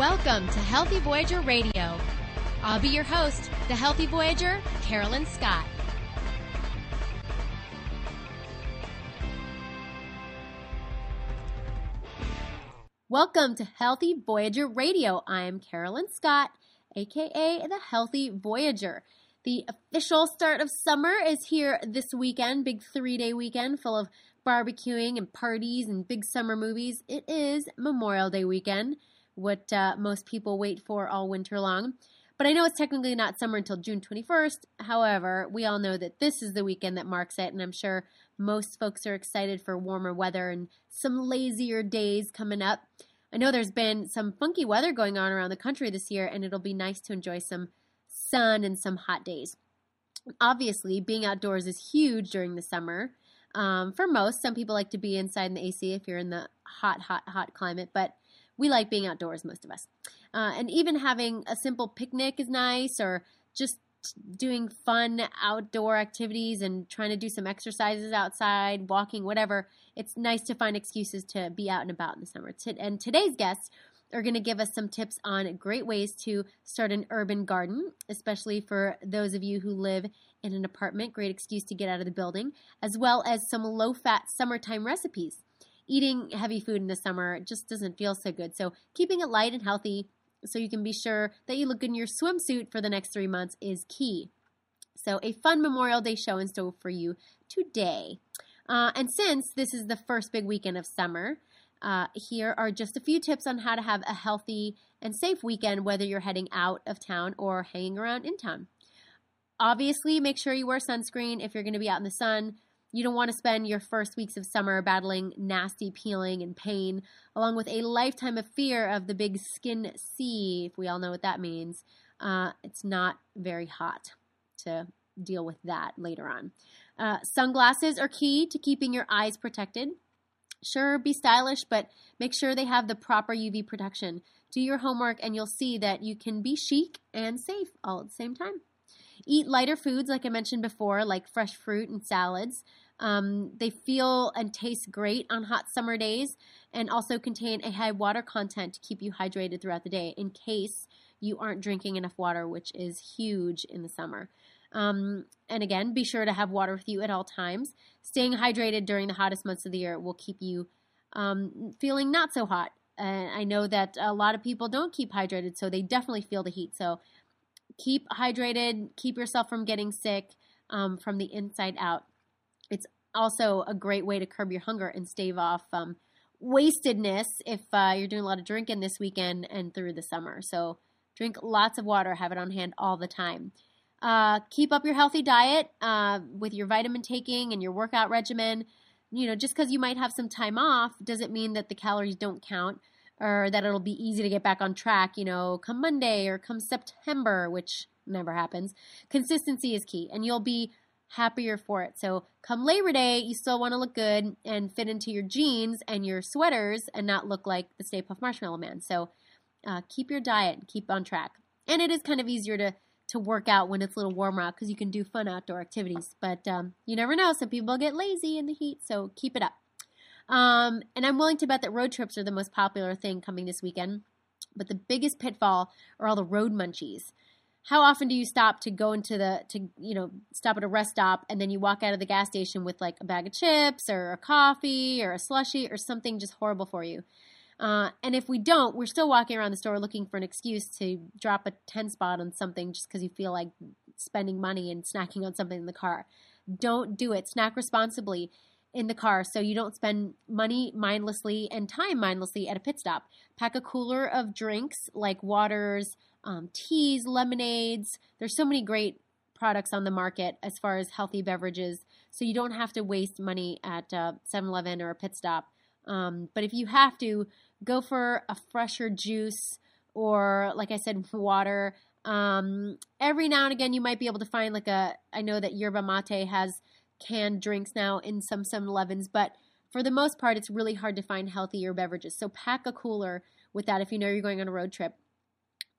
Welcome to Healthy Voyager Radio. I'll be your host, the Healthy Voyager, Carolyn Scott. Welcome to Healthy Voyager Radio. I'm Carolyn Scott, aka the Healthy Voyager. The official start of summer is here this weekend, big three day weekend full of barbecuing and parties and big summer movies. It is Memorial Day weekend, what uh, most people wait for all winter long. But I know it's technically not summer until June 21st. However, we all know that this is the weekend that marks it, and I'm sure most folks are excited for warmer weather and some lazier days coming up. I know there's been some funky weather going on around the country this year, and it'll be nice to enjoy some sun and some hot days. Obviously, being outdoors is huge during the summer. Um, for most, some people like to be inside in the AC if you're in the hot, hot, hot climate, but we like being outdoors, most of us. Uh, and even having a simple picnic is nice, or just doing fun outdoor activities and trying to do some exercises outside, walking, whatever. It's nice to find excuses to be out and about in the summer. And today's guests are going to give us some tips on great ways to start an urban garden, especially for those of you who live in an apartment. Great excuse to get out of the building, as well as some low fat summertime recipes. Eating heavy food in the summer just doesn't feel so good. So, keeping it light and healthy so you can be sure that you look good in your swimsuit for the next three months is key. So, a fun Memorial Day show in store for you today. Uh, and since this is the first big weekend of summer, uh, here are just a few tips on how to have a healthy and safe weekend, whether you're heading out of town or hanging around in town. Obviously, make sure you wear sunscreen if you're going to be out in the sun. You don't want to spend your first weeks of summer battling nasty peeling and pain, along with a lifetime of fear of the big skin C, if we all know what that means. Uh, it's not very hot to deal with that later on. Uh, sunglasses are key to keeping your eyes protected. Sure, be stylish, but make sure they have the proper UV protection. Do your homework and you'll see that you can be chic and safe all at the same time. Eat lighter foods, like I mentioned before, like fresh fruit and salads. Um, they feel and taste great on hot summer days and also contain a high water content to keep you hydrated throughout the day in case you aren't drinking enough water, which is huge in the summer. Um, and again, be sure to have water with you at all times. Staying hydrated during the hottest months of the year will keep you um, feeling not so hot. And I know that a lot of people don't keep hydrated, so they definitely feel the heat. So keep hydrated, keep yourself from getting sick um, from the inside out. Also a great way to curb your hunger and stave off um, wastedness if uh, you're doing a lot of drinking this weekend and through the summer. So drink lots of water, have it on hand all the time. Uh, keep up your healthy diet uh, with your vitamin taking and your workout regimen. You know, just because you might have some time off doesn't mean that the calories don't count or that it'll be easy to get back on track, you know, come Monday or come September, which never happens. Consistency is key, and you'll be happier for it. So, come Labor Day, you still want to look good and fit into your jeans and your sweaters and not look like the Stay Puft Marshmallow Man. So, uh, keep your diet, keep on track. And it is kind of easier to to work out when it's a little warmer out because you can do fun outdoor activities. But um, you never know; some people get lazy in the heat, so keep it up. Um, and I'm willing to bet that road trips are the most popular thing coming this weekend. But the biggest pitfall are all the road munchies. How often do you stop to go into the to you know stop at a rest stop and then you walk out of the gas station with like a bag of chips or a coffee or a slushy or something just horrible for you? Uh, and if we don't, we're still walking around the store looking for an excuse to drop a 10 spot on something just because you feel like spending money and snacking on something in the car. Don't do it. Snack responsibly in the car so you don't spend money mindlessly and time mindlessly at a pit stop. Pack a cooler of drinks like waters, um, teas, lemonades. There's so many great products on the market as far as healthy beverages, so you don't have to waste money at 7 uh, or a pit stop. Um, but if you have to, go for a fresher juice or, like I said, water. Um, every now and again, you might be able to find like a. I know that yerba mate has canned drinks now in some 7 Elevens, but for the most part, it's really hard to find healthier beverages. So pack a cooler with that if you know you're going on a road trip.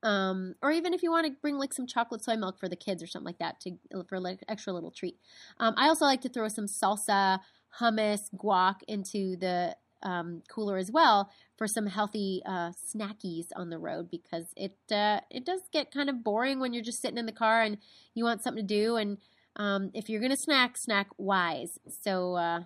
Um, or even if you want to bring like some chocolate soy milk for the kids or something like that to for like extra little treat. Um, I also like to throw some salsa, hummus, guac into the um, cooler as well for some healthy uh, snackies on the road because it uh, it does get kind of boring when you're just sitting in the car and you want something to do. And um, if you're gonna snack, snack wise. So uh,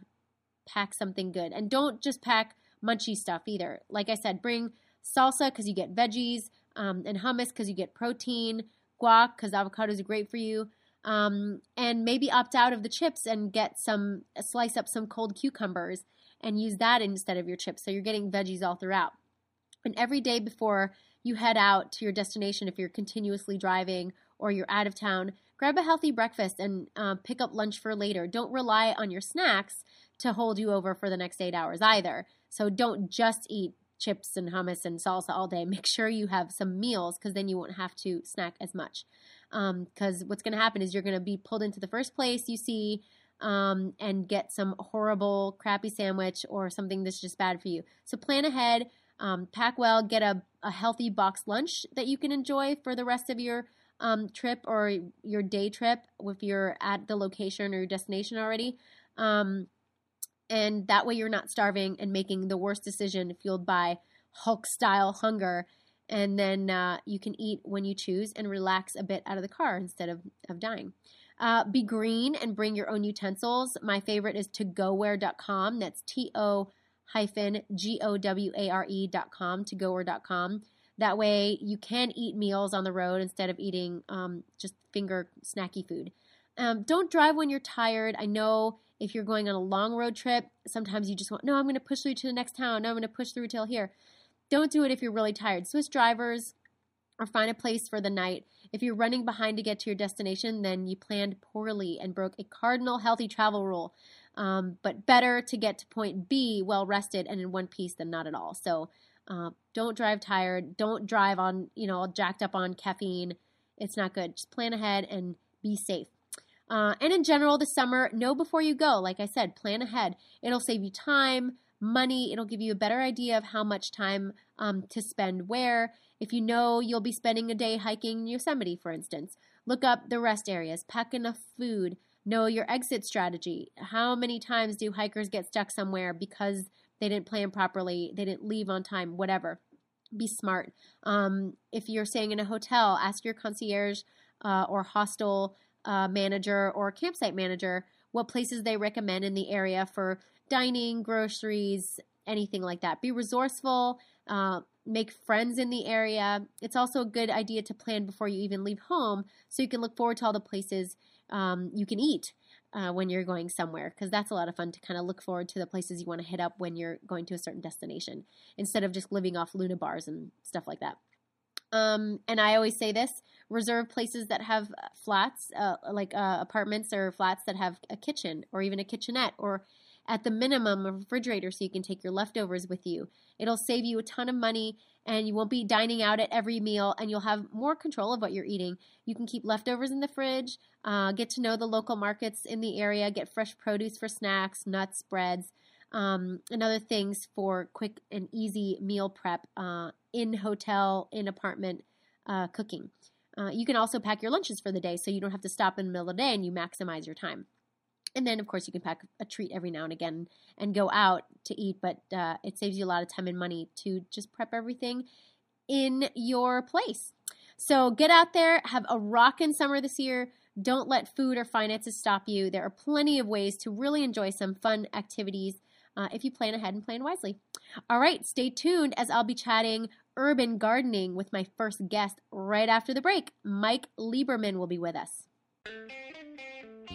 pack something good and don't just pack munchy stuff either. Like I said, bring salsa because you get veggies um, and hummus because you get protein, guac because avocados are great for you. Um, and maybe opt out of the chips and get some slice up some cold cucumbers and use that instead of your chips. So you're getting veggies all throughout. And every day before you head out to your destination, if you're continuously driving or you're out of town, grab a healthy breakfast and uh, pick up lunch for later. Don't rely on your snacks to hold you over for the next eight hours either. So don't just eat chips and hummus and salsa all day. Make sure you have some meals because then you won't have to snack as much. Because um, what's going to happen is you're going to be pulled into the first place you see um, and get some horrible, crappy sandwich or something that's just bad for you. So plan ahead, um, pack well, get a, a healthy box lunch that you can enjoy for the rest of your um, trip or your day trip if you're at the location or your destination already. Um, and that way you're not starving and making the worst decision fueled by Hulk style hunger. And then uh, you can eat when you choose and relax a bit out of the car instead of, of dying. Uh, be green and bring your own utensils. My favorite is togoware.com. That's T O hyphen G O W A R E.com, togoware.com. That way you can eat meals on the road instead of eating um, just finger snacky food. Um, don't drive when you're tired. I know if you're going on a long road trip, sometimes you just want, no, I'm going to push through to the next town. No, I'm going to push through till here. Don't do it if you're really tired. Swiss drivers or find a place for the night. If you're running behind to get to your destination, then you planned poorly and broke a cardinal healthy travel rule. Um, but better to get to point B well rested and in one piece than not at all. So uh, don't drive tired. Don't drive on, you know, jacked up on caffeine. It's not good. Just plan ahead and be safe. Uh, and in general, the summer, know before you go. Like I said, plan ahead. It'll save you time, money. It'll give you a better idea of how much time um, to spend where. If you know you'll be spending a day hiking in Yosemite, for instance, look up the rest areas, pack enough food, know your exit strategy. How many times do hikers get stuck somewhere because they didn't plan properly, they didn't leave on time, whatever? Be smart. Um, if you're staying in a hotel, ask your concierge uh, or hostel uh, manager or campsite manager what places they recommend in the area for dining, groceries, anything like that. Be resourceful, uh, make friends in the area. It's also a good idea to plan before you even leave home so you can look forward to all the places um, you can eat. Uh, when you're going somewhere, because that's a lot of fun to kind of look forward to the places you want to hit up when you're going to a certain destination instead of just living off Luna bars and stuff like that. Um, and I always say this reserve places that have flats, uh, like uh, apartments or flats that have a kitchen or even a kitchenette or at the minimum a refrigerator so you can take your leftovers with you. It'll save you a ton of money and you won't be dining out at every meal and you'll have more control of what you're eating. You can keep leftovers in the fridge, uh, get to know the local markets in the area, get fresh produce for snacks, nuts, breads um, and other things for quick and easy meal prep uh, in hotel, in apartment uh, cooking. Uh, you can also pack your lunches for the day so you don't have to stop in the middle of the day and you maximize your time. And then, of course, you can pack a treat every now and again and go out to eat, but uh, it saves you a lot of time and money to just prep everything in your place. So get out there, have a rockin' summer this year. Don't let food or finances stop you. There are plenty of ways to really enjoy some fun activities uh, if you plan ahead and plan wisely. All right, stay tuned as I'll be chatting urban gardening with my first guest right after the break. Mike Lieberman will be with us.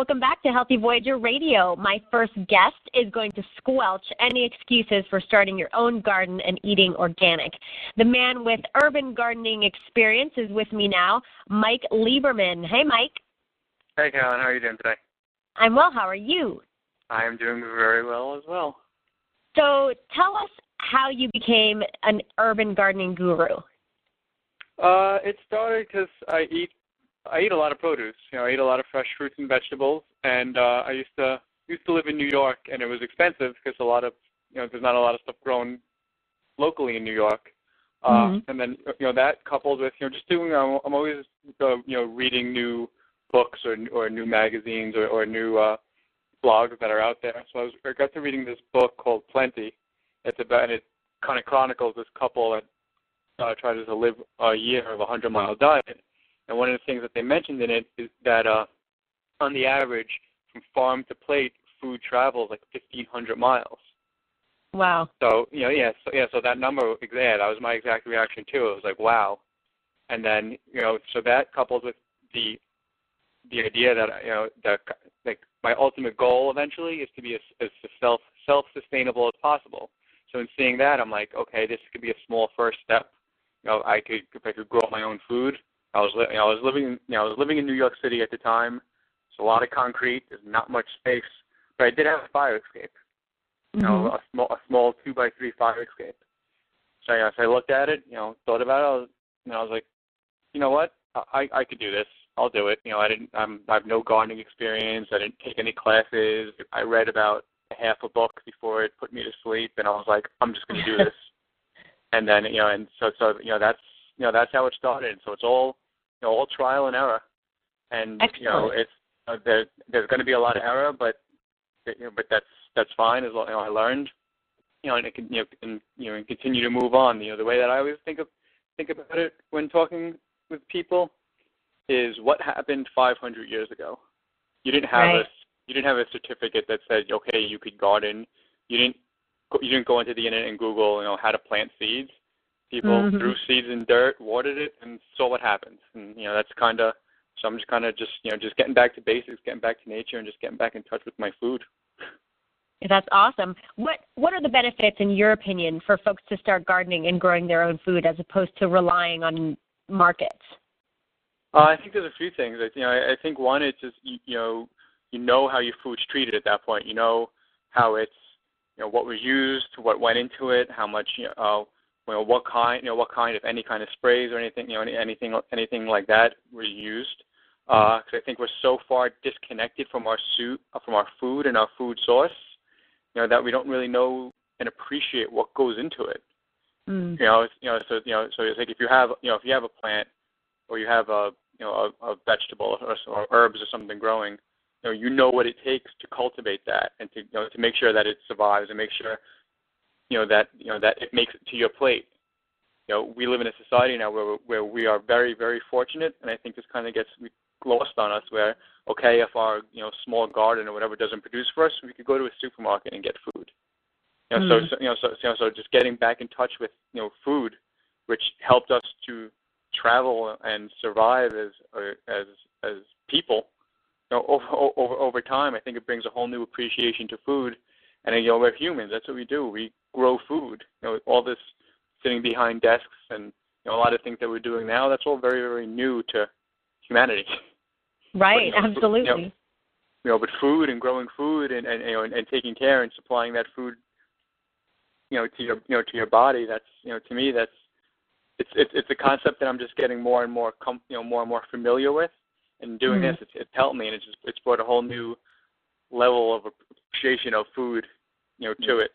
Welcome back to Healthy Voyager Radio. My first guest is going to squelch any excuses for starting your own garden and eating organic. The man with urban gardening experience is with me now, Mike Lieberman. Hey, Mike. Hey, Carolyn. How are you doing today? I'm well. How are you? I am doing very well as well. So, tell us how you became an urban gardening guru. Uh, it started because I eat I eat a lot of produce. You know, I eat a lot of fresh fruits and vegetables, and uh, I used to used to live in New York, and it was expensive because a lot of you know there's not a lot of stuff grown locally in New York. Uh, mm-hmm. And then you know that coupled with you know just doing I'm, I'm always uh, you know reading new books or or new magazines or, or new uh, blogs that are out there. So I was I got to reading this book called Plenty. It's about and it kind of chronicles this couple that uh, tries to live a year of a hundred mile diet and one of the things that they mentioned in it is that uh, on the average, from farm to plate, food travels like 1,500 miles. Wow. So you know, yeah, so yeah, so that number, yeah, that was my exact reaction too. It was like, wow. And then you know, so that coupled with the the idea that you know that like my ultimate goal eventually is to be as, as self self sustainable as possible. So in seeing that, I'm like, okay, this could be a small first step. You know, I could if I could grow my own food, I was, you know, I was living, you know, I was living in New York City at the time. It's a lot of concrete. There's not much space, but I did have a fire escape. You know, mm-hmm. a small, a small two by three fire escape. So, you know, so I looked at it, you know, thought about it. I was, know, I was like, you know what, I I could do this. I'll do it. You know, I didn't. I'm, I have no gardening experience. I didn't take any classes. I read about half a book before it put me to sleep, and I was like, I'm just going to do this. and then, you know, and so so you know that's you know that's how it started. So it's all you know all trial and error, and Excellent. you know it's uh, there, there's going to be a lot of error, but you know, but that's that's fine as long you know I learned, you know, and it can you know and you know and continue to move on. You know the way that I always think of think about it when talking with people is what happened 500 years ago. You didn't have right. a you didn't have a certificate that said okay you could garden. You didn't you didn't go into the internet and Google you know how to plant seeds. People mm-hmm. threw seeds in dirt, watered it, and saw what happens. And you know that's kind of so I'm just kind of just you know just getting back to basics, getting back to nature, and just getting back in touch with my food. That's awesome. What what are the benefits, in your opinion, for folks to start gardening and growing their own food as opposed to relying on markets? Uh, I think there's a few things. I, you know, I, I think one, it's just you, you know, you know how your food's treated at that point. You know how it's, you know, what was used, what went into it, how much, you know, uh, you know what kind you know what kind of any kind of sprays or anything you know any, anything anything like that were used because uh, I think we're so far disconnected from our suit from our food and our food source you know that we don't really know and appreciate what goes into it mm. you know you know so you know so it's like if you have you know if you have a plant or you have a you know a, a vegetable or, or herbs or something growing you know you know what it takes to cultivate that and to you know to make sure that it survives and make sure you know that you know that it makes it to your plate. You know, we live in a society now where where we are very very fortunate, and I think this kind of gets lost on us. Where okay, if our you know small garden or whatever doesn't produce for us, we could go to a supermarket and get food. You know, mm. so, so you know so you know so just getting back in touch with you know food, which helped us to travel and survive as as as people. You know, over, over over time, I think it brings a whole new appreciation to food. And you know, we're humans. That's what we do. We grow food. You know, all this sitting behind desks and you know, a lot of things that we're doing now, that's all very, very new to humanity. Right, but, you know, absolutely. You know, you know, but food and growing food and, and you know and, and taking care and supplying that food, you know, to your you know to your body. That's you know to me that's it's it's it's a concept that I'm just getting more and more com- you know more and more familiar with. And doing mm-hmm. this, it's, it's helped me, and it's just it's brought a whole new level of appreciation of food, you know, to it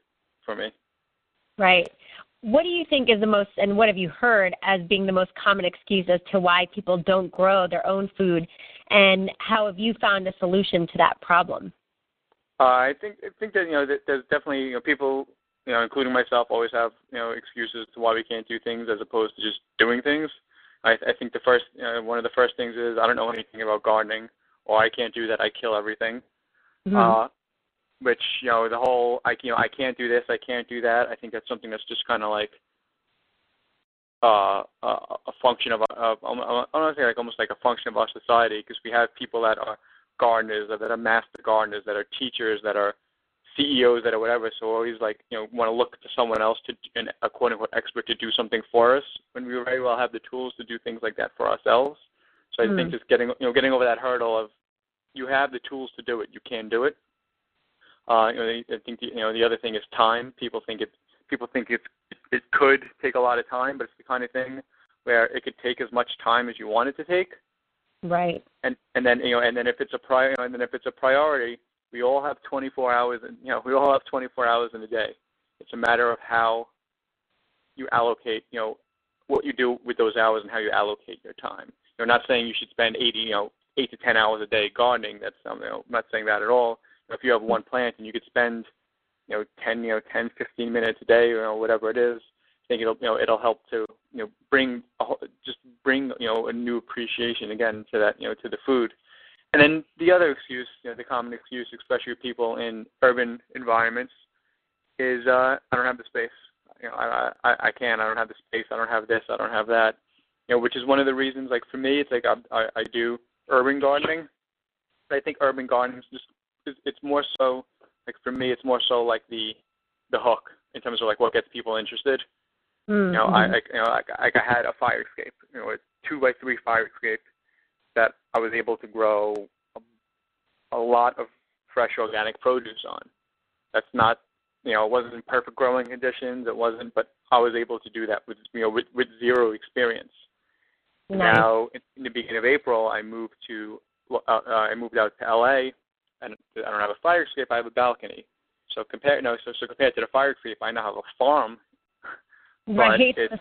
for me. Right. What do you think is the most, and what have you heard as being the most common excuse as to why people don't grow their own food, and how have you found a solution to that problem? Uh, I think I think that you know that there's definitely you know people you know including myself always have you know excuses to why we can't do things as opposed to just doing things. I, I think the first you know, one of the first things is I don't know anything about gardening or I can't do that. I kill everything. Mm-hmm. Uh, which you know the whole I you know I can't do this, I can't do that. I think that's something that's just kind of like uh, a, a function of, of I don't want like almost like a function of our society because we have people that are gardeners, that are master gardeners, that are teachers, that are CEOs, that are whatever. So we're always like you know want to look to someone else to an, a quote unquote expert to do something for us when we very well have the tools to do things like that for ourselves. So I mm. think just getting you know getting over that hurdle of you have the tools to do it, you can do it. Uh, you know, I think the, you know the other thing is time. People think it people think it's it could take a lot of time, but it's the kind of thing where it could take as much time as you want it to take. Right. And and then you know and then if it's a prior and then if it's a priority, we all have 24 hours and you know we all have 24 hours in a day. It's a matter of how you allocate you know what you do with those hours and how you allocate your time. You're not saying you should spend 80 you know eight to 10 hours a day gardening. That's um, you know, I'm not saying that at all. If you have one plant and you could spend you know 10 you know 10 15 minutes a day you know, whatever it is, I think it'll you know it'll help to you know bring a, just bring you know a new appreciation again to that you know to the food. And then the other excuse, you know, the common excuse, especially with people in urban environments, is uh, I don't have the space. You know, I, I I can't. I don't have the space. I don't have this. I don't have that. You know, which is one of the reasons. Like for me, it's like I I, I do urban gardening. I think urban gardening is just it's more so like for me, it's more so like the the hook in terms of like what gets people interested. Mm-hmm. You know, I, I you know like, like I had a fire escape, you know, a two by three fire escape that I was able to grow a, a lot of fresh organic produce on. That's not you know, it wasn't in perfect growing conditions. It wasn't, but I was able to do that with you know with, with zero experience. Nice. Now, in the beginning of April, I moved to uh, uh, I moved out to LA, and I don't have a fire escape. I have a balcony. So compared no, so so compared to the fire escape, I now have a farm. Right. It's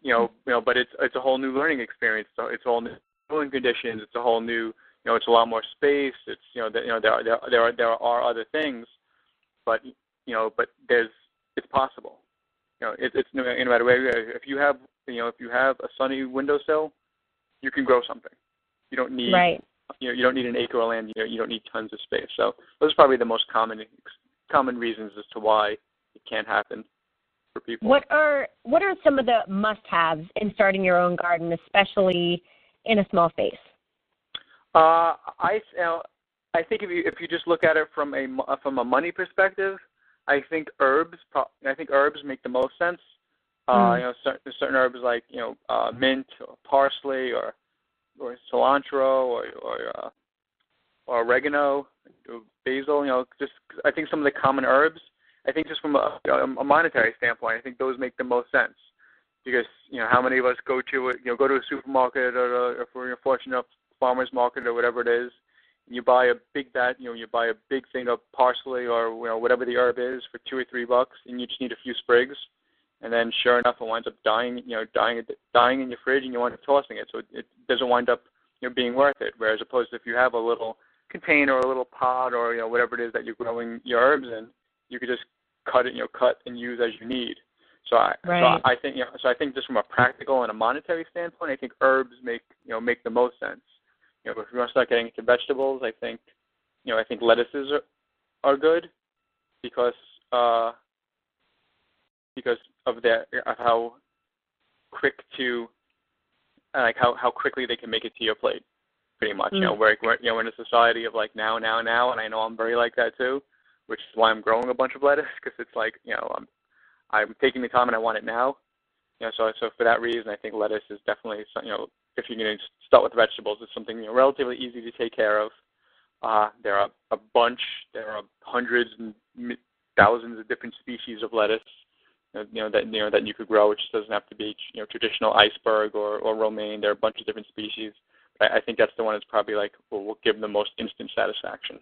you know you know, but it's it's a whole new learning experience. So it's all new growing conditions. It's a whole new you know it's a lot more space. It's you know the, you know there are, there there are there are other things, but you know but there's it's possible. You know it, it's no, no matter where if you have you know if you have a sunny windowsill, you can grow something. You don't need right you know you don't need an acre of land. You know, you don't need tons of space. So those are probably the most common common reasons as to why it can't happen for people. What are what are some of the must-haves in starting your own garden, especially in a small space? Uh, I you know, I think if you if you just look at it from a from a money perspective, I think herbs I think herbs make the most sense. Uh, mm. You know, certain, certain herbs like you know uh, mint or parsley or or cilantro or or uh, or oregano, basil. You know, just I think some of the common herbs. I think just from a, a monetary standpoint, I think those make the most sense because you know how many of us go to it, you know go to a supermarket or, or if we're fortunate enough farmers market or whatever it is, and you buy a big bat, you know you buy a big thing of parsley or you know whatever the herb is for two or three bucks, and you just need a few sprigs and then sure enough, it winds up dying, you know, dying, dying in your fridge, and you wind up tossing it. So it, it doesn't wind up, you know, being worth it. Whereas opposed to if you have a little container or a little pot or you know whatever it is that you're growing your herbs in, you could just cut it, you know, cut and use as you need. So I, right. so I think, you know, so I think just from a practical and a monetary standpoint, I think herbs make, you know, make the most sense. You know, if you want to start getting into vegetables, I think, you know, I think lettuces are, are good because uh, because of their of how quick to like how how quickly they can make it to your plate pretty much. Mm. you know we're, we're you know in a society of like now now now and i know i'm very like that too which is why i'm growing a bunch of lettuce because it's like you know i'm i'm taking the time and i want it now. You know so so for that reason i think lettuce is definitely you know if you're going to start with vegetables it's something you know relatively easy to take care of. Uh there are a bunch there are hundreds and thousands of different species of lettuce you know that you know that you could grow. Just doesn't have to be you know traditional iceberg or or romaine. There are a bunch of different species. But I think that's the one that's probably like will, will give the most instant satisfaction.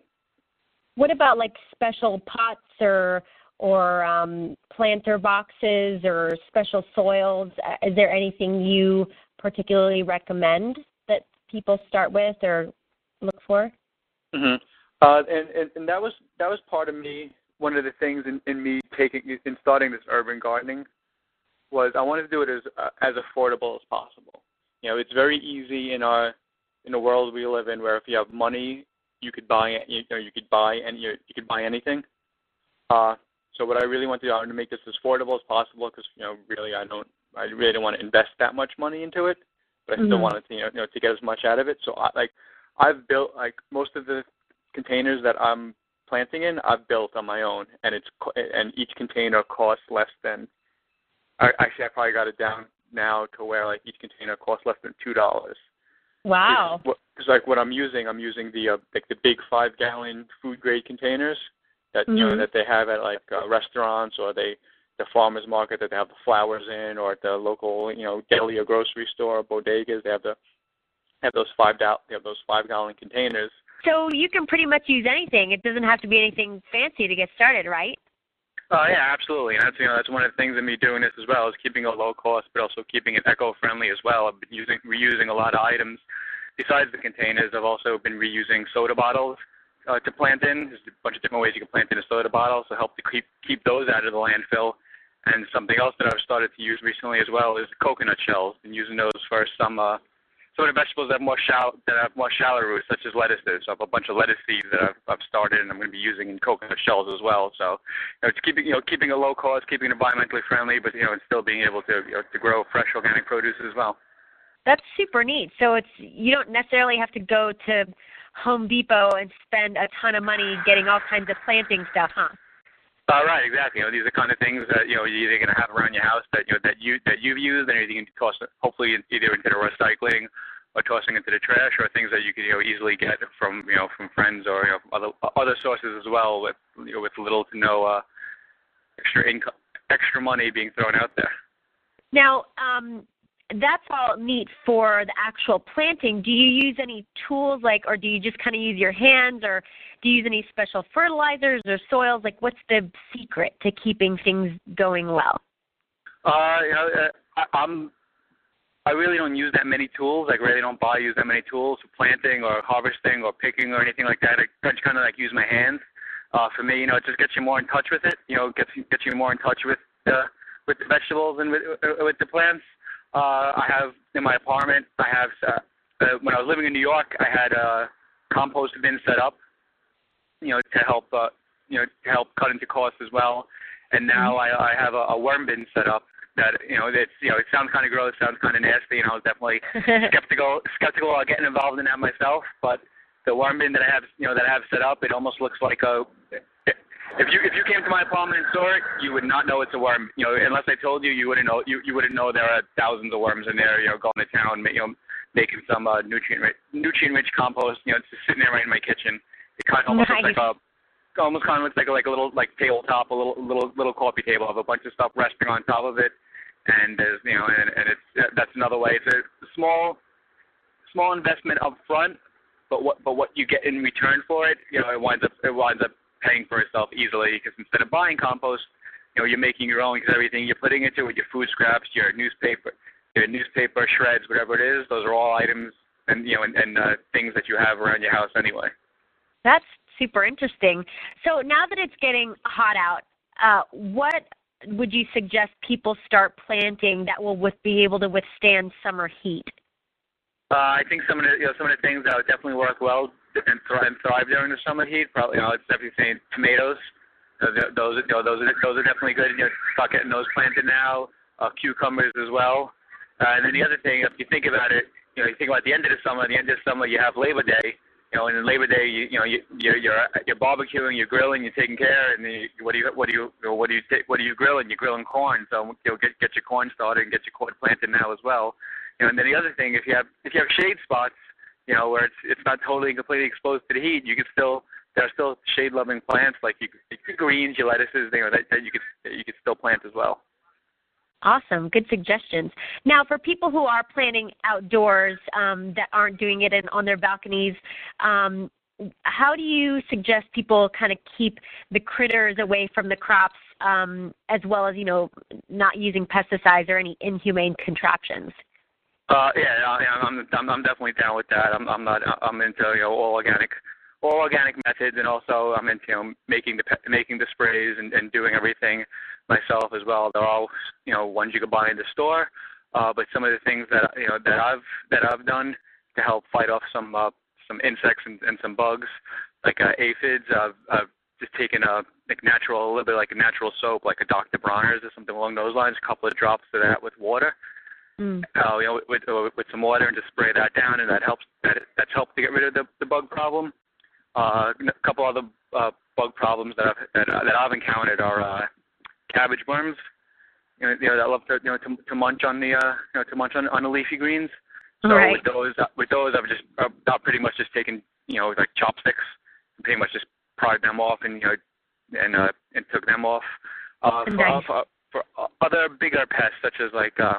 What about like special pots or or um, planter boxes or special soils? Uh, is there anything you particularly recommend that people start with or look for? Mm-hmm. Uh, and, and and that was that was part of me one of the things in, in me taking in starting this urban gardening was I wanted to do it as uh, as affordable as possible. You know, it's very easy in our in the world we live in where if you have money, you could buy you know you could buy and you you could buy anything. Uh, so what I really want to do, I want to make this as affordable as possible because you know really I don't I really don't want to invest that much money into it, but I still mm-hmm. wanted to you know, you know to get as much out of it. So I like I've built like most of the containers that I'm planting in, I've built on my own, and it's and each container costs less than. Actually, I probably got it down now to where like each container costs less than two dollars. Wow. Because like what I'm using, I'm using the uh, like the big five gallon food grade containers that mm-hmm. you know that they have at like uh, restaurants or they the farmers market that they have the flowers in or at the local you know deli or grocery store bodegas they have the have those five they have those five gallon containers. So you can pretty much use anything. It doesn't have to be anything fancy to get started, right? Oh yeah, absolutely. And that's you know that's one of the things of me doing this as well is keeping it low cost, but also keeping it eco friendly as well. I've been using reusing a lot of items besides the containers. I've also been reusing soda bottles uh, to plant in. There's a bunch of different ways you can plant in a soda bottle, so help to keep keep those out of the landfill. And something else that I've started to use recently as well is coconut shells. Been using those for some uh, some of the vegetables that have more shallow that have more shallow roots, such as lettuces. So I have a bunch of lettuce seeds that I've, I've started, and I'm going to be using in coconut shells as well. So you know, it's keeping you know keeping it low cost, keeping it environmentally friendly, but you know, and still being able to you know, to grow fresh organic produce as well. That's super neat. So it's you don't necessarily have to go to Home Depot and spend a ton of money getting all kinds of planting stuff, huh? Uh, right, exactly. You know, these are kind of things that you know you're either going to have around your house that you know that you that you've used, and you can toss hopefully either into the recycling or tossing into the trash, or things that you can you know easily get from you know from friends or you know other other sources as well, with you know with little to no uh, extra income, extra money being thrown out there. Now, um, that's all neat for the actual planting. Do you use any tools like, or do you just kind of use your hands, or do you use any special fertilizers or soils? Like, what's the secret to keeping things going well? Uh, you know, uh, I'm. I really don't use that many tools. Like, really don't buy use that many tools for planting or harvesting or picking or anything like that. I just kind of like use my hands. Uh, for me, you know, it just gets you more in touch with it. You know, gets gets you more in touch with the with the vegetables and with with the plants. Uh, I have in my apartment. I have uh, uh, when I was living in New York, I had a compost bin set up, you know, to help uh, you know to help cut into costs as well. And now mm-hmm. I, I have a, a worm bin set up that you know it's you know it sounds kind of gross, sounds kind of nasty, and I was definitely skeptical skeptical about getting involved in that myself. But the worm bin that I have you know that I have set up, it almost looks like a if you if you came to my apartment and saw it, you would not know it's a worm. You know, unless I told you, you wouldn't know. You you wouldn't know there are thousands of worms in there. You know, going to town, you know, making some uh, nutrient rich, nutrient rich compost. You know, it's just sitting there right in my kitchen. It kind of almost nice. looks like a almost kind of looks like a, like a little like tabletop, a little little little coffee table. I have a bunch of stuff resting on top of it, and there's you know, and, and it's that's another way. It's a small small investment up front, but what but what you get in return for it, you know, it winds up it winds up paying for itself easily because instead of buying compost, you know, you're making your own because everything you're putting into it, your food scraps, your newspaper, your newspaper shreds, whatever it is, those are all items and you know and, and uh, things that you have around your house anyway. That's super interesting. So now that it's getting hot out, uh, what would you suggest people start planting that will with, be able to withstand summer heat? Uh, I think some of the you know some of the things that would definitely work well and thrive, and thrive during the summer heat. Probably, you know, it's definitely saying tomatoes. Those, you know, those are those are definitely good. You know, start getting those planted now. Uh, cucumbers as well. Uh, and then the other thing, if you think about it, you know, you think about the end of the summer. the end of the summer, you have Labor Day. You know, and in Labor Day, you, you know, you, you're you're you're barbecuing, you're grilling, you're taking care, and you, what do you what do you, you know, what do you take, what do you grilling? You're grilling corn, so you know, get get your corn started and get your corn planted now as well. You know, and then the other thing, if you have if you have shade spots, you know, where it's it's not totally completely exposed to the heat, you can still there are still shade loving plants like you, your greens, your lettuces, you know, that, that you could you could still plant as well. Awesome, good suggestions. Now, for people who are planting outdoors um, that aren't doing it in, on their balconies, um, how do you suggest people kind of keep the critters away from the crops, um, as well as you know not using pesticides or any inhumane contraptions? Uh, yeah, I'm, I'm I'm definitely down with that. I'm I'm not I'm into you know all organic, all organic methods, and also I'm into you know making the making the sprays and, and doing everything myself as well. They're all you know ones you can buy in the store, uh, but some of the things that you know that I've that I've done to help fight off some uh, some insects and, and some bugs like uh, aphids. I've, I've just taken a like natural, a little bit like a natural soap, like a Dr. Bronner's or something along those lines. A couple of drops of that with water Mm. Uh, you know, with, with with some water and just spray that down, and that helps. That that's helped to get rid of the the bug problem. Uh, a couple other uh, bug problems that I've that, that I've encountered are uh, cabbage worms. You know, you know, that love to you know to, to munch on the uh, you know to munch on on the leafy greens. So Right. with those, uh, with those, I've just uh, I've pretty much just taken you know like chopsticks, and pretty much just pried them off and you know and uh, and took them off. Uh, for, Nice. for for other bigger pests such as like uh,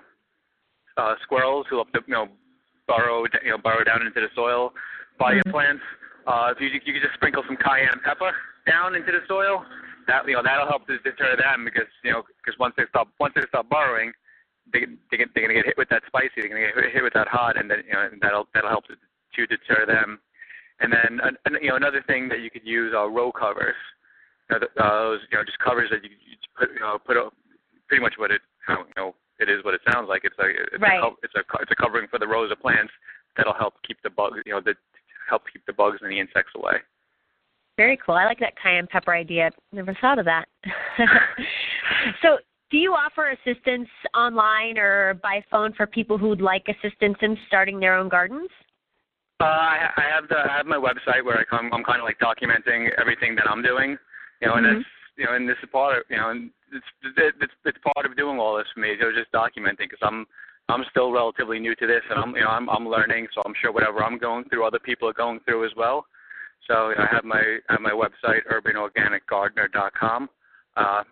uh, squirrels who love to you know burrow you know burrow down into the soil by your plants. Uh, if you you could just sprinkle some cayenne pepper down into the soil, that you know that'll help to deter them because you know because once they stop once they stop burrowing, they they get, they're gonna get hit with that spicy, they're gonna get hit with that hot, and then you know and that'll that'll help to, to deter them. And then uh, an- you know another thing that you could use are row covers. You know, th- uh, those you know just covers that you, you put you know put a, pretty much what it you know it is what it sounds like. It's a it's Right. a it's a it's a covering for the rows of plants that'll help keep the bugs you know the help keep the bugs and the insects away. Very cool. I like that cayenne pepper idea. Never thought of that. so, do you offer assistance online or by phone for people who'd like assistance in starting their own gardens? Uh, I, I have the I have my website where I come, I'm kind of like documenting everything that I'm doing, you know, and Mhm. that's you know, and this is part of you know, and it's it's it's part of doing all this for me. So just documenting because I'm I'm still relatively new to this, and I'm you know I'm I'm learning, so I'm sure whatever I'm going through, other people are going through as well. So I have my I have my website urbanorganicgardener.com. Uh,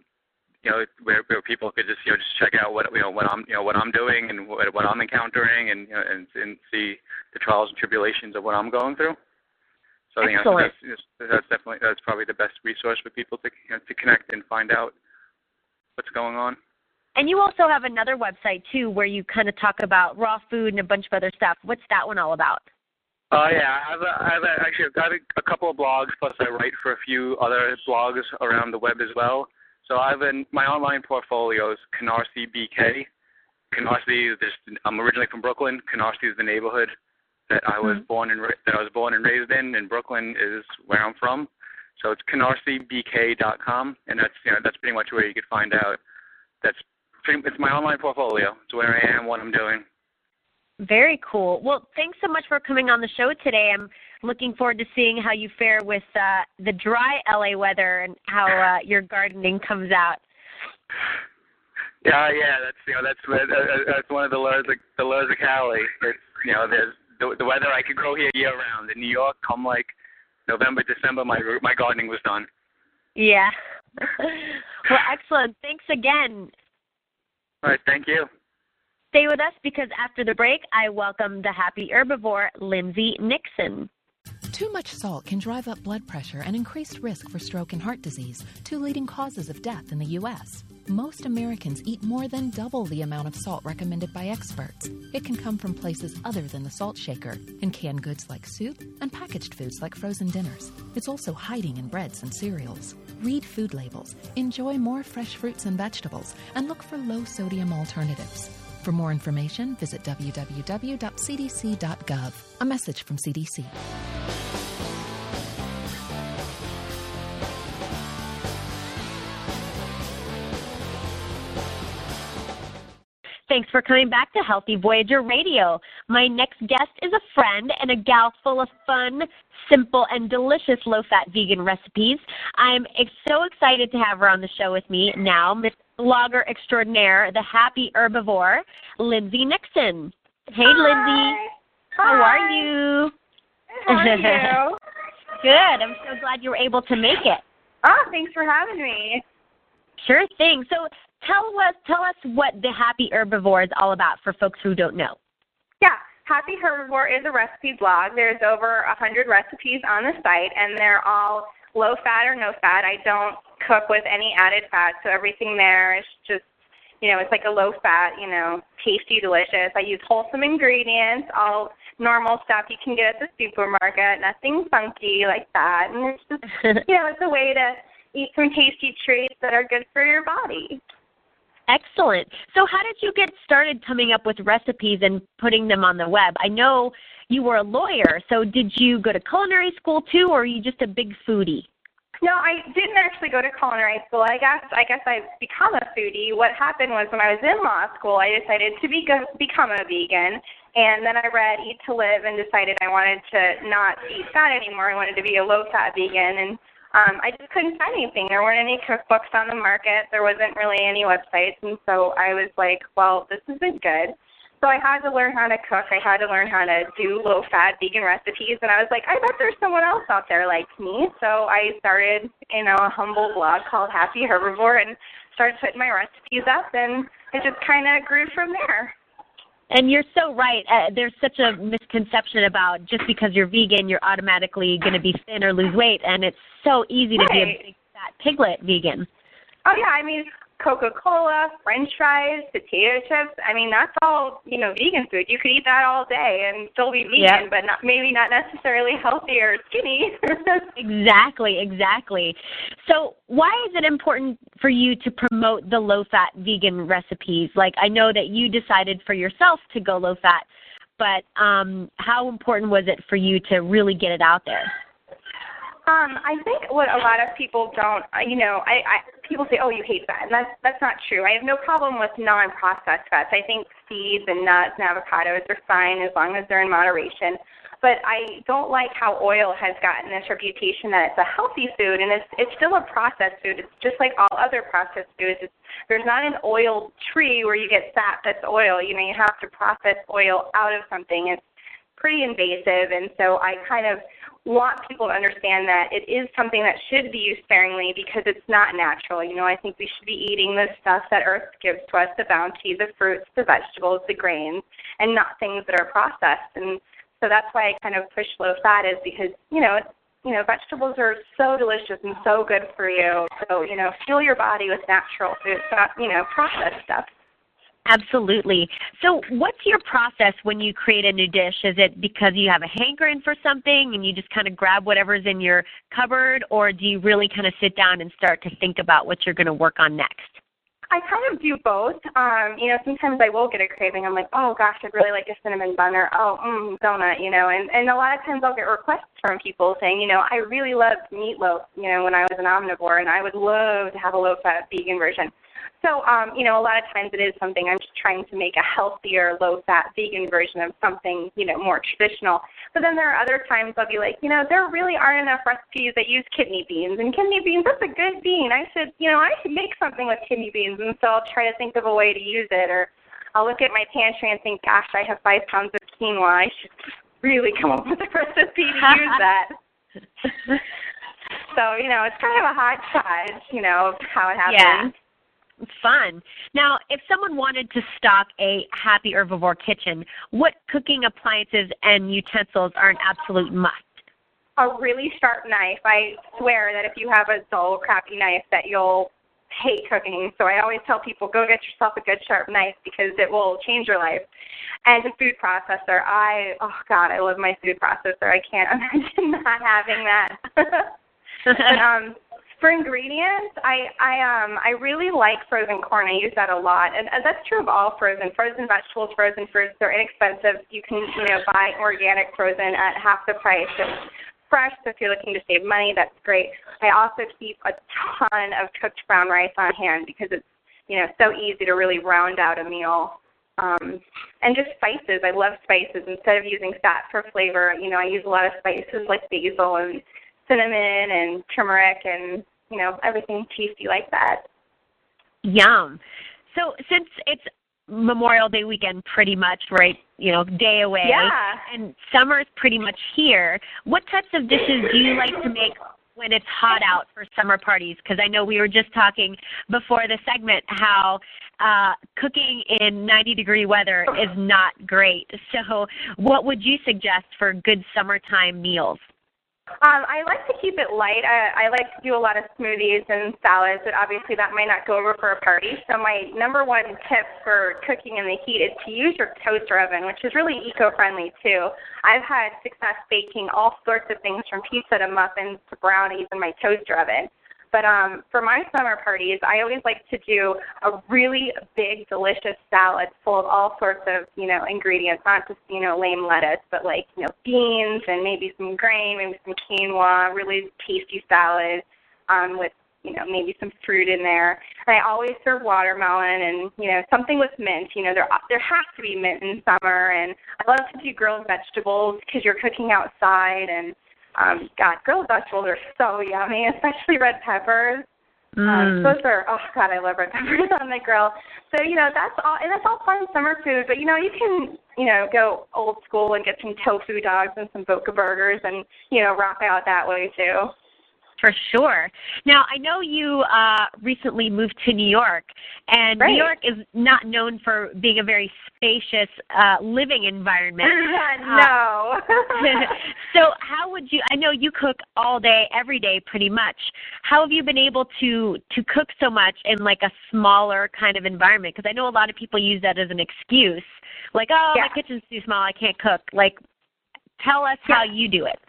you know, where, where people could just you know just check out what you know what I'm you know what I'm doing and what, what I'm encountering and you know and, and see the trials and tribulations of what I'm going through. So you know that's that's definitely that's probably the best resource for people to you know, to connect and find out what's going on. And you also have another website too where you kind of talk about raw food and a bunch of other stuff. What's that one all about? Uh, yeah, I have, a, I have a, actually I've got a, a couple of blogs, plus I write for a few other blogs around the web as well. So I've been my online portfolio is Canarsie BK. Canarsie is just I'm originally from Brooklyn. Canarsie is the neighborhood that I was Mhm. born and that I was born and raised in, and Brooklyn is where I'm from. So it's canarsiebk.com, and that's you know that's pretty much where you could find out. That's pretty, it's my online portfolio. It's where I am, what I'm doing. Very cool. Well, thanks so much for coming on the show today. I'm looking forward to seeing how you fare with uh, the dry LA weather and how uh, your gardening comes out. Yeah, yeah, that's you know that's uh, uh, that's one of the lows of the lows of Cali. It's you know there's the, the weather I could grow here year round. In New York, come like November, December, my my gardening was done. Yeah. well, excellent. Thanks again. All right, thank you. Stay with us because after the break, I welcome the happy herbivore, Lindsay Nixon. Too much salt can drive up blood pressure and increased risk for stroke and heart disease, two leading causes of death in the U.S. Most Americans eat more than double the amount of salt recommended by experts. It can come from places other than the salt shaker, in canned goods like soup and packaged foods like frozen dinners. It's also hiding in breads and cereals. Read food labels, enjoy more fresh fruits and vegetables, and look for low sodium alternatives. For more information, visit www.cdc.gov. A message from CDC. Thanks for coming back to Healthy Voyager Radio. My next guest is a friend and a gal full of fun, simple, and delicious low fat vegan recipes. I'm ex- so excited to have her on the show with me now, Miss Blogger Extraordinaire, the happy herbivore, Lindsay Nixon. Hey, Lindsay. Hi. How are you? How are you? Good. I'm so glad you were able to make it. oh, thanks for having me. Sure thing. So tell us tell us what the happy herbivore is all about for folks who don't know. Yeah, Happy Herbivore is a recipe blog. There's over a hundred recipes on the site, and they're all low fat or no fat. I don't cook with any added fat, so everything there is just, you know, it's like a low fat, you know, tasty, delicious. I use wholesome ingredients, all normal stuff you can get at the supermarket, nothing funky like that. And it's just, you know, it's a way to eat some tasty treats that are good for your body. Excellent. So how did you get started coming up with recipes and putting them on the web? I know you were a lawyer, so did you go to culinary school too or are you just a big foodie? No, I didn't actually go to culinary school. I guess I guess I've become a foodie. What happened was when I was in law school, I decided to be, become a vegan, and then I read Eat to Live and decided I wanted to not eat fat anymore. I wanted to be a low-fat vegan, and um, I just couldn't find anything. There weren't any cookbooks on the market. There wasn't really any websites, and so I was like, well, this isn't good. So I had to learn how to cook. I had to learn how to do low fat vegan recipes. And I was like, I bet there's someone else out there like me. So I started, you know, a humble blog called Happy Herbivore and started putting my recipes up and it just kind of grew from there. And you're so right. Uh, there's such a misconception about just because you're vegan, you're automatically going to be thin or lose weight. And it's so easy to be a big fat piglet vegan. Oh yeah, I mean, Coca-Cola, French fries, potato chips. I mean, that's all you know, vegan food. You could eat that all day and still be vegan, yep. but not maybe not necessarily healthy or skinny. exactly, exactly. So, why is it important for you to promote the low-fat vegan recipes? Like, I know that you decided for yourself to go low-fat, but um, how important was it for you to really get it out there? Um, I think what a lot of people don't, uh, you know, I, I people say, "Oh, you hate fat," and that's that's not true. I have no problem with non-processed fats. I think seeds and nuts and avocados are fine as long as they're in moderation. But I don't like how oil has gotten this reputation that it's a healthy food, and it's it's still a processed food. It's just like all other processed foods. It's, there's not an oil tree where you get fat that's oil. You know, you have to process oil out of something. It's pretty invasive, and so I kind of want people to understand that it is something that should be used sparingly because it's not natural. You know, I think we should be eating the stuff that Earth gives to us, the bounty, the fruits, the vegetables, the grains, and not things that are processed. And so that's why I kind of push low fat is because, you know, it's you know, vegetables are so delicious and so good for you. So, you know, fuel your body with natural foods, not, you know, processed stuff. Absolutely. So, what's your process when you create a new dish? Is it because you have a hankering for something and you just kind of grab whatever's in your cupboard, or do you really kind of sit down and start to think about what you're going to work on next? I kind of do both. Um, you know, sometimes I will get a craving. I'm like, oh gosh, I'd really like a cinnamon bun or oh, mm, donut. You know, and and a lot of times I'll get requests from people saying, you know, I really loved meatloaf. You know, when I was an omnivore, and I would love to have a low-fat vegan version. So, um, you know, a lot of times it is something I'm just trying to make a healthier, low-fat, vegan version of something, you know, more traditional. But then there are other times I'll be like, you know, there really aren't enough recipes that use kidney beans, and kidney beans that's a good bean. I should, you know, I should make something with kidney beans, and so I'll try to think of a way to use it, or I'll look at my pantry and think, gosh, I have five pounds of quinoa. I should really come up with a recipe to use that. so, you know, it's kind of a hot hodgepodge, you know, of how it happens. Yeah fun. Now, if someone wanted to stock a happy herbivore kitchen, what cooking appliances and utensils are an absolute must? A really sharp knife. I swear that if you have a dull, crappy knife, that you'll hate cooking. So I always tell people, go get yourself a good sharp knife because it will change your life. And a food processor. I oh god, I love my food processor. I can't imagine not having that. but, um, for ingredients, I I um I really like frozen corn. I use that a lot, and, and that's true of all frozen frozen vegetables, frozen fruits. They're inexpensive. You can you know buy organic frozen at half the price. It's fresh, so if you're looking to save money, that's great. I also keep a ton of cooked brown rice on hand because it's you know so easy to really round out a meal. Um, and just spices. I love spices. Instead of using fat for flavor, you know, I use a lot of spices like basil and cinnamon and turmeric and you know everything tasty like that. Yum. So since it's Memorial Day weekend, pretty much right, you know, day away, yeah. and summer is pretty much here. What types of dishes do you like to make when it's hot out for summer parties? Because I know we were just talking before the segment how uh, cooking in 90 degree weather is not great. So, what would you suggest for good summertime meals? Um, I like to keep it light. I, I like to do a lot of smoothies and salads, but obviously that might not go over for a party. So my number one tip for cooking in the heat is to use your toaster oven, which is really eco-friendly too. I've had success baking all sorts of things from pizza to muffins to brownies in my toaster oven. But um, for my summer parties, I always like to do a really big, delicious salad full of all sorts of, you know, ingredients, not just, you know, lame lettuce, but like, you know, beans and maybe some grain, maybe some quinoa, really tasty salad. um, with you know maybe some fruit in there. And I always serve watermelon and you know something with mint. You know there there has to be mint in summer, and I love to do grilled vegetables because you're cooking outside and um, God, grilled vegetables are so yummy, especially red peppers. Um, mm. Um, those are oh God, I love red peppers on the grill. So you know that's all, and that's all fun summer food. But you know you can you know go old school and get some tofu dogs and some Boca burgers, and you know rock out that way too. For sure. Now, I know you uh, recently moved to New York, and right. New York is not known for being a very spacious uh, living environment. no. Uh, so, how would you? I know you cook all day, every day, pretty much. How have you been able to to cook so much in like a smaller kind of environment? Because I know a lot of people use that as an excuse, like, "Oh, yeah. my kitchen's too small, I can't cook." Like, tell us yeah. how you do it.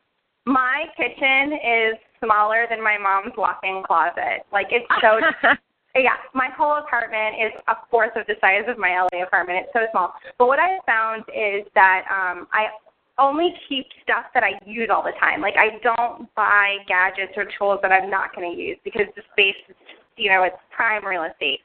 My kitchen is smaller than my mom's walk-in closet. Like it's so yeah, my whole apartment is a fourth of the size of my LA apartment. It's so small. But what I found is that um I only keep stuff that I use all the time. Like I don't buy gadgets or tools that I'm not going to use because the space is, you know, it's prime real estate.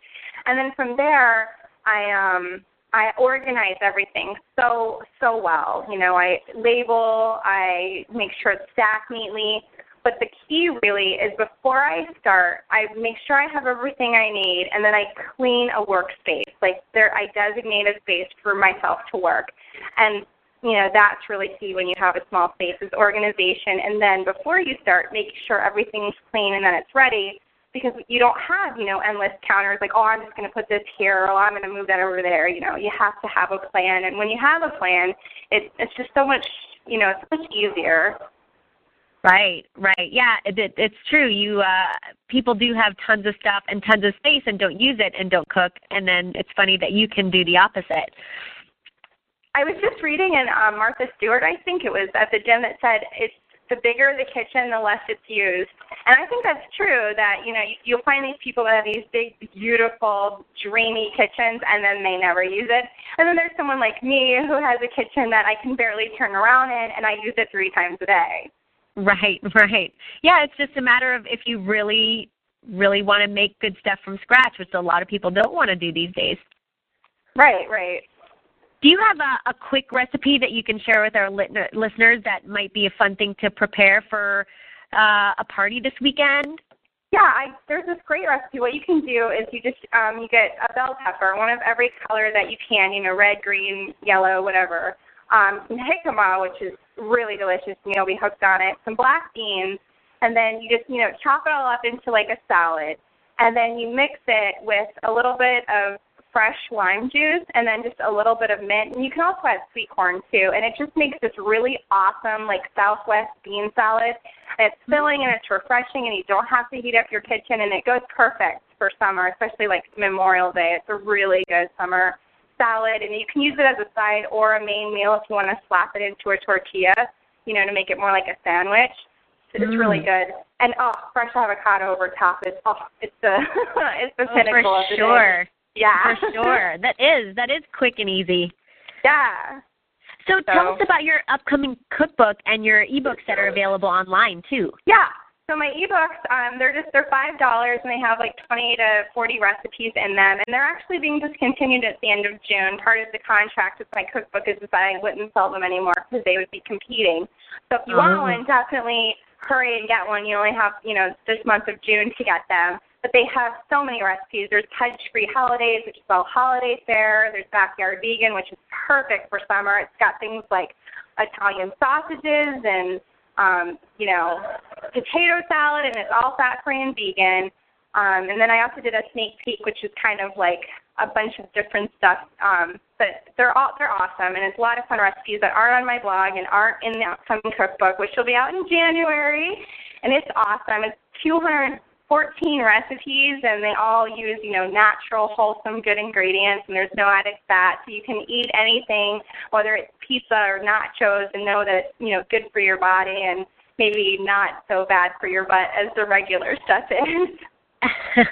And then from there, I um I organize everything so so well. You know, I label, I make sure it's stacked neatly. But the key really is before I start, I make sure I have everything I need, and then I clean a workspace. Like there, I designate a space for myself to work, and you know that's really key when you have a small space is organization. And then before you start, make sure everything's clean and then it's ready because you don't have, you know, endless counters like, oh, I'm just going to put this here, or oh, I'm going to move that over there. You know, you have to have a plan, and when you have a plan, it, it's just so much, you know, it's much easier. Right, right. Yeah, it, it, it's true. You uh people do have tons of stuff and tons of space and don't use it and don't cook and then it's funny that you can do the opposite. I was just reading in um, Martha Stewart, I think it was at the gym that said it's the bigger the kitchen, the less it's used. And I think that's true that, you know, you'll find these people that have these big, beautiful, dreamy kitchens and then they never use it. And then there's someone like me who has a kitchen that I can barely turn around in and I use it three times a day. Right, right. Yeah, it's just a matter of if you really, really want to make good stuff from scratch, which a lot of people don't want to do these days. Right, right. Do you have a, a quick recipe that you can share with our lit- listeners that might be a fun thing to prepare for uh, a party this weekend? Yeah, I, there's this great recipe. What you can do is you just um, you get a bell pepper, one of every color that you can, you know, red, green, yellow, whatever. Um, some jicama, which is really delicious, and you'll be hooked on it. Some black beans, and then you just you know chop it all up into like a salad, and then you mix it with a little bit of fresh lime juice and then just a little bit of mint. And you can also add sweet corn too. And it just makes this really awesome like Southwest bean salad. And it's filling and it's refreshing and you don't have to heat up your kitchen and it goes perfect for summer, especially like Memorial Day. It's a really good summer salad and you can use it as a side or a main meal if you want to slap it into a tortilla, you know, to make it more like a sandwich. So It's mm. really good. And oh, fresh avocado over top is oh, it's the it's the oh, pinnacle for of the sure. Day. Yeah. For sure. That is. That is quick and easy. Yeah. So, so tell us about your upcoming cookbook and your ebooks that are available online too. Yeah. So my ebooks, um, they're just they're five dollars and they have like twenty to forty recipes in them, and they're actually being discontinued at the end of June. Part of the contract with my cookbook is that I wouldn't sell them anymore because they would be competing. So if you want oh. one, definitely hurry and get one. You only have you know this month of June to get them. But they have so many recipes. There's Touch Free Holidays, which is all holiday fare. There's Backyard Vegan, which is perfect for summer. It's got things like Italian sausages and um, you know potato salad, and it's all fat-free and vegan. Um, and then I also did a sneak peek, which is kind of like a bunch of different stuff. Um, but they're all they're awesome, and it's a lot of fun recipes that aren't on my blog and aren't in the upcoming cookbook, which will be out in January. And it's awesome. It's 200 14 recipes and they all use, you know, natural, wholesome, good ingredients and there's no added fat. So you can eat anything, whether it's pizza or nachos and know that you know, good for your body and maybe not so bad for your butt as the regular stuff is.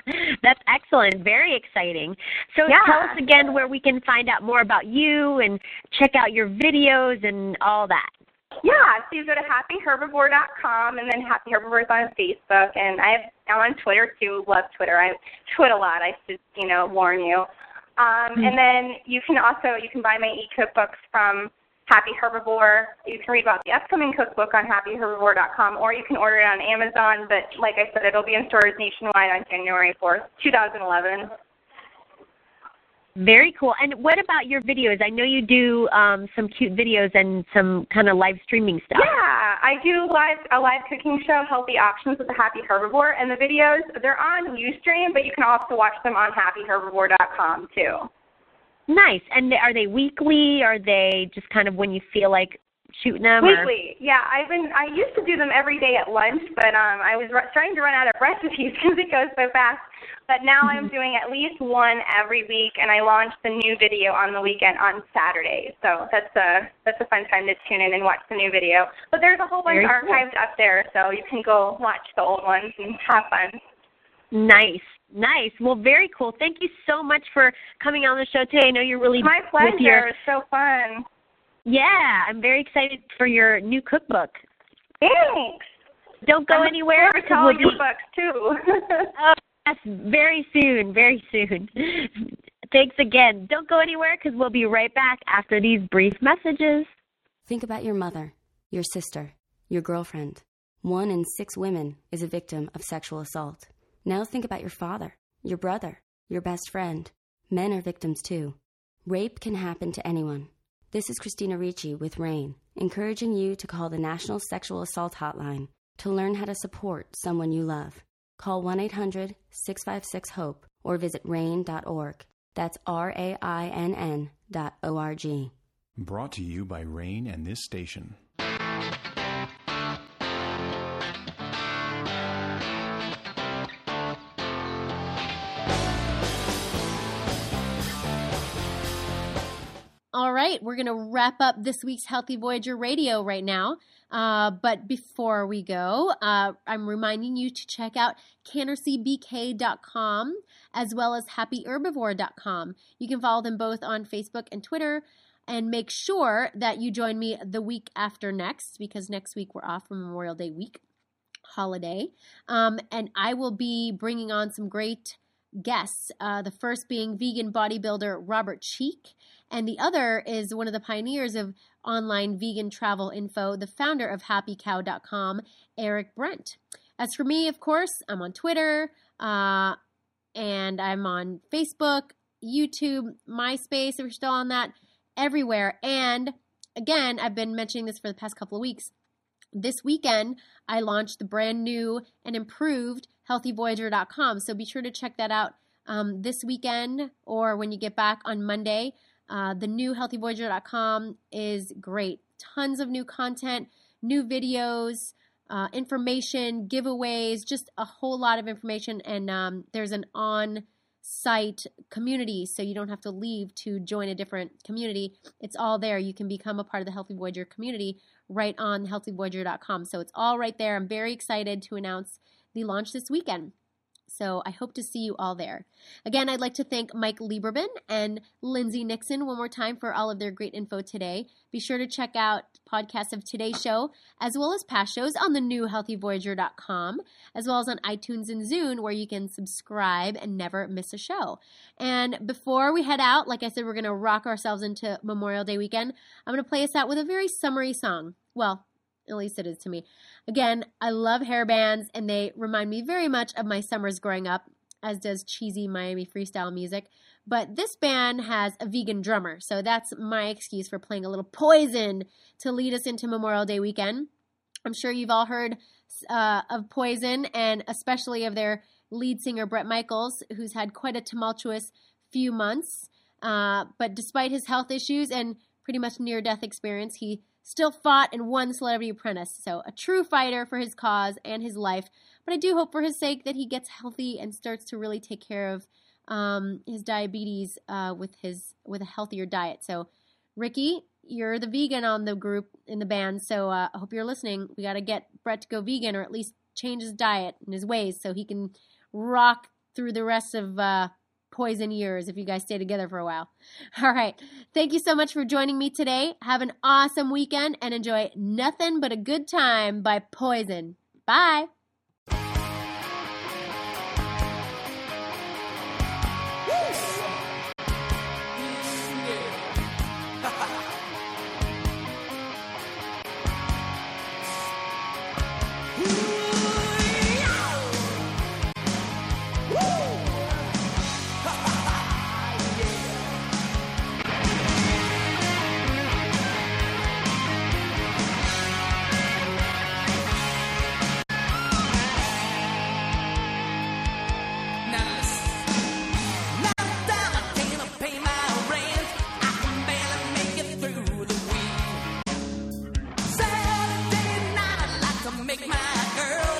That's excellent. Very exciting. So yeah. tell us again where we can find out more about you and check out your videos and all that. Yeah, so you go to happyherbivore.com and then Happy Herbivore is on Facebook and I have, I'm on Twitter too. Love Twitter. I tweet a lot. I should you know warn you. Um, and then you can also you can buy my e-cookbooks from Happy Herbivore. You can read about the upcoming cookbook on happyherbivore.com, or you can order it on Amazon. But like I said, it'll be in stores nationwide on January 4th, 2011. Very cool. And what about your videos? I know you do um, some cute videos and some kind of live streaming stuff. Yeah, I do live a live cooking show, Healthy Options with the Happy Herbivore, and the videos they're on UStream, but you can also watch them on happyherbivore.com too. Nice. And are they weekly? Are they just kind of when you feel like shooting them? Weekly. Or? Yeah, I've been. I used to do them every day at lunch, but um, I was r- starting to run out of recipes because it goes so fast. But now I'm Mm-hmm. doing at least one every week, and I launch the new video on the weekend on Saturday. So that's a that's a fun time to tune in and watch the new video. But there's a whole bunch Very cool. archived up there, so you can go watch the old ones and have fun. Nice. Nice. Well, very cool. Thank you so much for coming on the show today. I know you're really My pleasure. your It's so fun. Yeah, I'm very excited for your new cookbook. Thanks. Don't go I'm anywhere looking because to we'll all your be books too. oh, yes, very soon, very soon. Thanks again. Don't go anywhere because we'll be right back after these brief messages. Think about your mother, your sister, your girlfriend. One in six women is a victim of sexual assault. Now think about your father, your brother, your best friend. Men are victims too. Rape can happen to anyone. This is Christina Ricci with RAINN, encouraging you to call the National Sexual Assault Hotline to learn how to support someone you love. Call 1 800 656 HOPE or visit RAINN.org. That's R A I N N dot O R G. Brought to you by RAINN and this station. Right, we're going to wrap up this week's Healthy Voyager Radio right now. Uh, but before we go, uh, I'm reminding you to check out canarsiebk.com as well as happyherbivore.com. You can follow them both on Facebook and Twitter. And make sure that you join me the week after next because next week we're off for Memorial Day week holiday. Um, and I will be bringing on some great guests. Uh, the first being vegan bodybuilder Robert Cheeke, and the other is one of the pioneers of online vegan travel info, the founder of happycow.com, Eric Brent. As for me, of course, I'm on Twitter, uh, and I'm on Facebook, YouTube, MySpace, if you're still on that, everywhere. And again, I've been mentioning this for the past couple of weeks. This weekend, I launched the brand new and improved healthyvoyager.com. So be sure to check that out um, this weekend or when you get back on Monday. Uh, the new healthyvoyager.com is great. Tons of new content, new videos, uh, information, giveaways, just a whole lot of information. And um, there's an on site community, so you don't have to leave to join a different community. It's all there. You can become a part of the Healthy Voyager community right on healthyvoyager.com. So it's all right there. I'm very excited to announce the launch this weekend. So I hope to see you all there. Again, I'd like to thank Mike Lieberman and Lindsay Nixon one more time for all of their great info today. Be sure to check out podcasts of today's show as well as past shows on the new healthyvoyager.com, as well as on iTunes and Zune where you can subscribe and never miss a show. And before we head out, like I said, we're going to rock ourselves into Memorial Day weekend. I'm going to play us out with a very summery song. Well, at least it is to me. Again, I love hair bands, and they remind me very much of my summers growing up, as does cheesy Miami freestyle music. But this band has a vegan drummer, so that's my excuse for playing a little Poison to lead us into Memorial Day weekend. I'm sure you've all heard uh, of Poison, and especially of their lead singer Bret Michaels, who's had quite a tumultuous few months. Uh, but despite his health issues and pretty much near death experience, he still fought and won Celebrity Apprentice. So, a true fighter for his cause and his life. But I do hope for his sake that he gets healthy and starts to really take care of um, his diabetes uh, with his with a healthier diet. So, Rikki, you're the vegan on the group in the band. So, uh, I hope you're listening. We got to get Brett to go vegan or at least change his diet and his ways so he can rock through the rest of uh, poison years if you guys stay together for a while. All right. Thank you so much for joining me today. Have an awesome weekend and enjoy Nothing But a Good Time by Poison. Bye. my girl.